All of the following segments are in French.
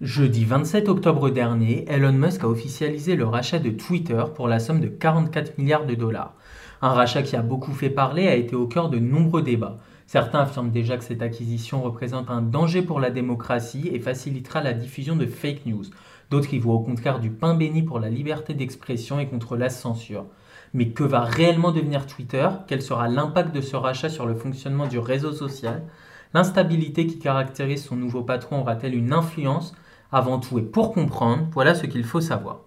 Jeudi 27 octobre dernier, Elon Musk a officialisé le rachat de Twitter pour la somme de 44 milliards de dollars. Un rachat qui a beaucoup fait parler a été au cœur de nombreux débats. Certains affirment déjà que cette acquisition représente un danger pour la démocratie et facilitera la diffusion de fake news. D'autres y voient au contraire du pain béni pour la liberté d'expression et contre la censure. Mais que va réellement devenir Twitter? Quel sera l'impact de ce rachat sur le fonctionnement du réseau social? L'instabilité qui caractérise son nouveau patron aura-t-elle une influence avant tout et pour comprendre, voilà ce qu'il faut savoir.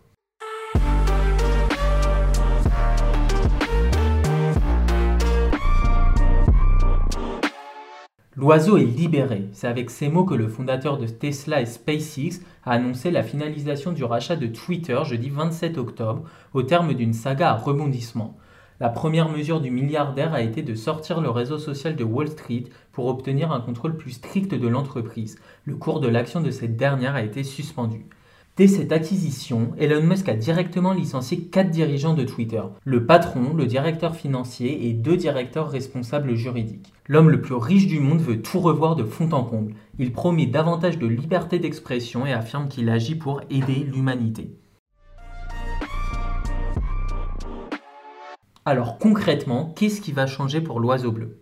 L'oiseau est libéré. C'est avec ces mots que le fondateur de Tesla et SpaceX a annoncé la finalisation du rachat de Twitter jeudi 27 octobre au terme d'une saga à rebondissement. La première mesure du milliardaire a été de sortir le réseau social de Wall Street pour obtenir un contrôle plus strict de l'entreprise. Le cours de l'action de cette dernière a été suspendu. Dès cette acquisition, Elon Musk a directement licencié quatre dirigeants de Twitter, le patron, le directeur financier et deux directeurs responsables juridiques. L'homme le plus riche du monde veut tout revoir de fond en comble. Il promet davantage de liberté d'expression et affirme qu'il agit pour aider l'humanité. Alors concrètement, qu'est-ce qui va changer pour l'oiseau bleu?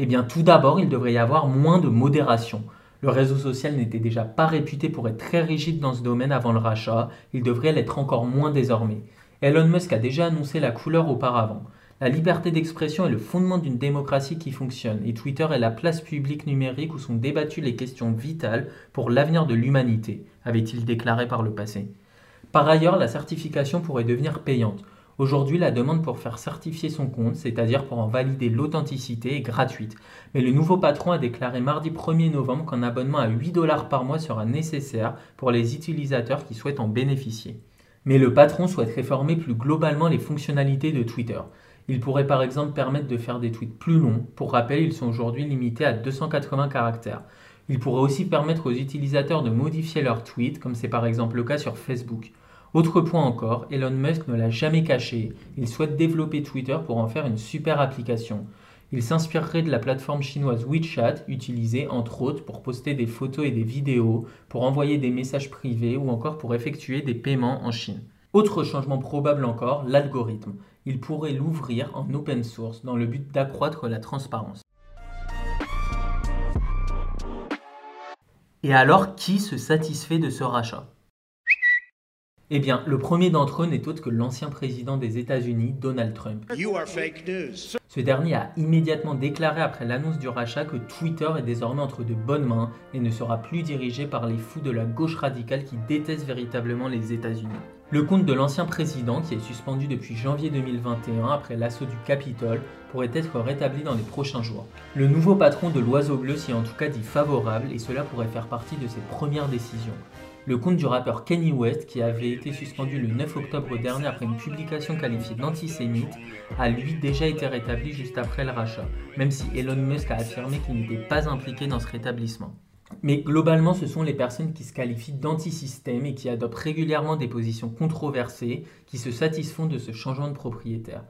Eh bien tout d'abord, il devrait y avoir moins de modération. Le réseau social n'était déjà pas réputé pour être très rigide dans ce domaine avant le rachat, il devrait l'être encore moins désormais. Elon Musk a déjà annoncé la couleur auparavant. La liberté d'expression est le fondement d'une démocratie qui fonctionne et Twitter est la place publique numérique où sont débattues les questions vitales pour l'avenir de l'humanité, avait-il déclaré par le passé. Par ailleurs, la certification pourrait devenir payante. Aujourd'hui, la demande pour faire certifier son compte, c'est-à-dire pour en valider l'authenticité, est gratuite. Mais le nouveau patron a déclaré mardi 1er novembre qu'un abonnement à 8 dollars par mois sera nécessaire pour les utilisateurs qui souhaitent en bénéficier. Mais le patron souhaite réformer plus globalement les fonctionnalités de Twitter. Il pourrait par exemple permettre de faire des tweets plus longs. Pour rappel, ils sont aujourd'hui limités à 280 caractères. Il pourrait aussi permettre aux utilisateurs de modifier leurs tweets, comme c'est par exemple le cas sur Facebook. Autre point encore, Elon Musk ne l'a jamais caché, il souhaite développer Twitter pour en faire une super application. Il s'inspirerait de la plateforme chinoise WeChat, utilisée entre autres pour poster des photos et des vidéos, pour envoyer des messages privés ou encore pour effectuer des paiements en Chine. Autre changement probable encore, l'algorithme. Il pourrait l'ouvrir en open source dans le but d'accroître la transparence. Et alors, qui se satisfait de ce rachat? Eh bien, le premier d'entre eux n'est autre que l'ancien président des États-Unis, Donald Trump. Ce dernier a immédiatement déclaré après l'annonce du rachat que Twitter est désormais entre de bonnes mains et ne sera plus dirigé par les fous de la gauche radicale qui détestent véritablement les États-Unis. Le compte de l'ancien président, qui est suspendu depuis janvier 2021 après l'assaut du Capitole, pourrait être rétabli dans les prochains jours. Le nouveau patron de l'Oiseau Bleu s'y est en tout cas dit favorable et cela pourrait faire partie de ses premières décisions. Le compte du rappeur Kanye West, qui avait été suspendu le 9 octobre dernier après une publication qualifiée d'antisémite, a lui déjà été rétabli juste après le rachat, même si Elon Musk a affirmé qu'il n'était pas impliqué dans ce rétablissement. Mais globalement, ce sont les personnes qui se qualifient d'antisystème et qui adoptent régulièrement des positions controversées qui se satisfont de ce changement de propriétaire.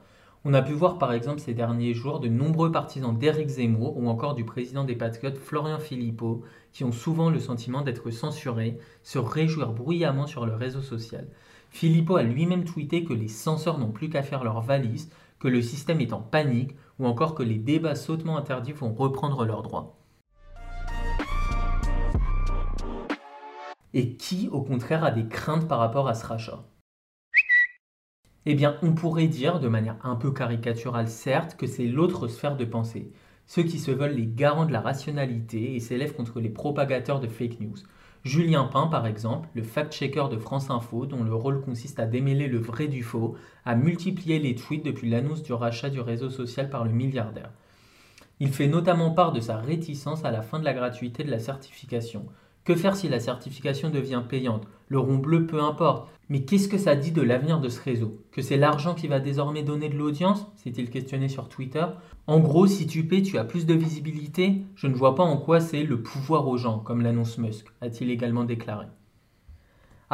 On a pu voir par exemple ces derniers jours de nombreux partisans d'Éric Zemmour ou encore du président des Patriotes Florian Philippot, qui ont souvent le sentiment d'être censurés, se réjouir bruyamment sur le réseau social. Philippot a lui-même tweeté que les censeurs n'ont plus qu'à faire leur valise, que le système est en panique ou encore que les débats sautement interdits vont reprendre leurs droits. Et qui, au contraire, a des craintes par rapport à ce rachat? Eh bien, on pourrait dire, de manière un peu caricaturale certes, que c'est l'autre sphère de pensée, ceux qui se veulent les garants de la rationalité et s'élèvent contre les propagateurs de fake news. Julien Pain, par exemple, le fact-checker de France Info, dont le rôle consiste à démêler le vrai du faux, a multiplié les tweets depuis l'annonce du rachat du réseau social par le milliardaire. Il fait notamment part de sa réticence à la fin de la gratuité de la certification. Que faire si la certification devient payante? Le rond bleu, peu importe. Mais qu'est-ce que ça dit de l'avenir de ce réseau? Que c'est l'argent qui va désormais donner de l'audience? S'est-il questionné sur Twitter? En gros, si tu paies, tu as plus de visibilité? Je ne vois pas en quoi c'est le pouvoir aux gens, comme l'annonce Musk, a-t-il également déclaré.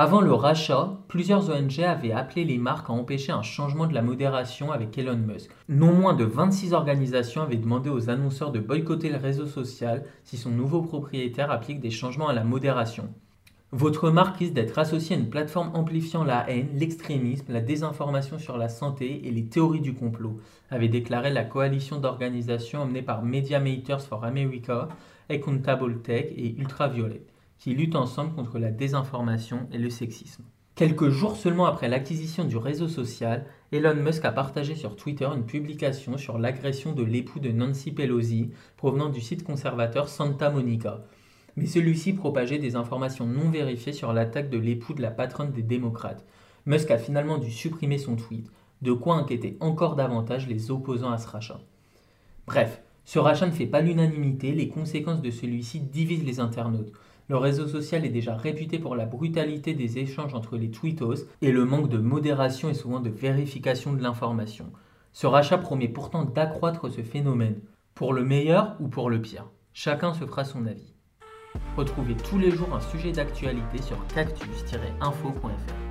Avant le rachat, plusieurs ONG avaient appelé les marques à empêcher un changement de la modération avec Elon Musk. Non moins de 26 organisations avaient demandé aux annonceurs de boycotter le réseau social si son nouveau propriétaire applique des changements à la modération. Votre marque risque d'être associée à une plateforme amplifiant la haine, l'extrémisme, la désinformation sur la santé et les théories du complot, avait déclaré la coalition d'organisations emmenée par Media Makers for America, Accountable Tech et Ultraviolet qui luttent ensemble contre la désinformation et le sexisme. Quelques jours seulement après l'acquisition du réseau social, Elon Musk a partagé sur Twitter une publication sur l'agression de l'époux de Nancy Pelosi provenant du site conservateur Santa Monica. Mais celui-ci propageait des informations non vérifiées sur l'attaque de l'époux de la patronne des démocrates. Musk a finalement dû supprimer son tweet, de quoi inquiéter encore davantage les opposants à ce rachat. Bref, ce rachat ne fait pas l'unanimité, les conséquences de celui-ci divisent les internautes. Le réseau social est déjà réputé pour la brutalité des échanges entre les tweetos et le manque de modération et souvent de vérification de l'information. Ce rachat promet pourtant d'accroître ce phénomène, pour le meilleur ou pour le pire. Chacun se fera son avis. Retrouvez tous les jours un sujet d'actualité sur cactus-info.fr.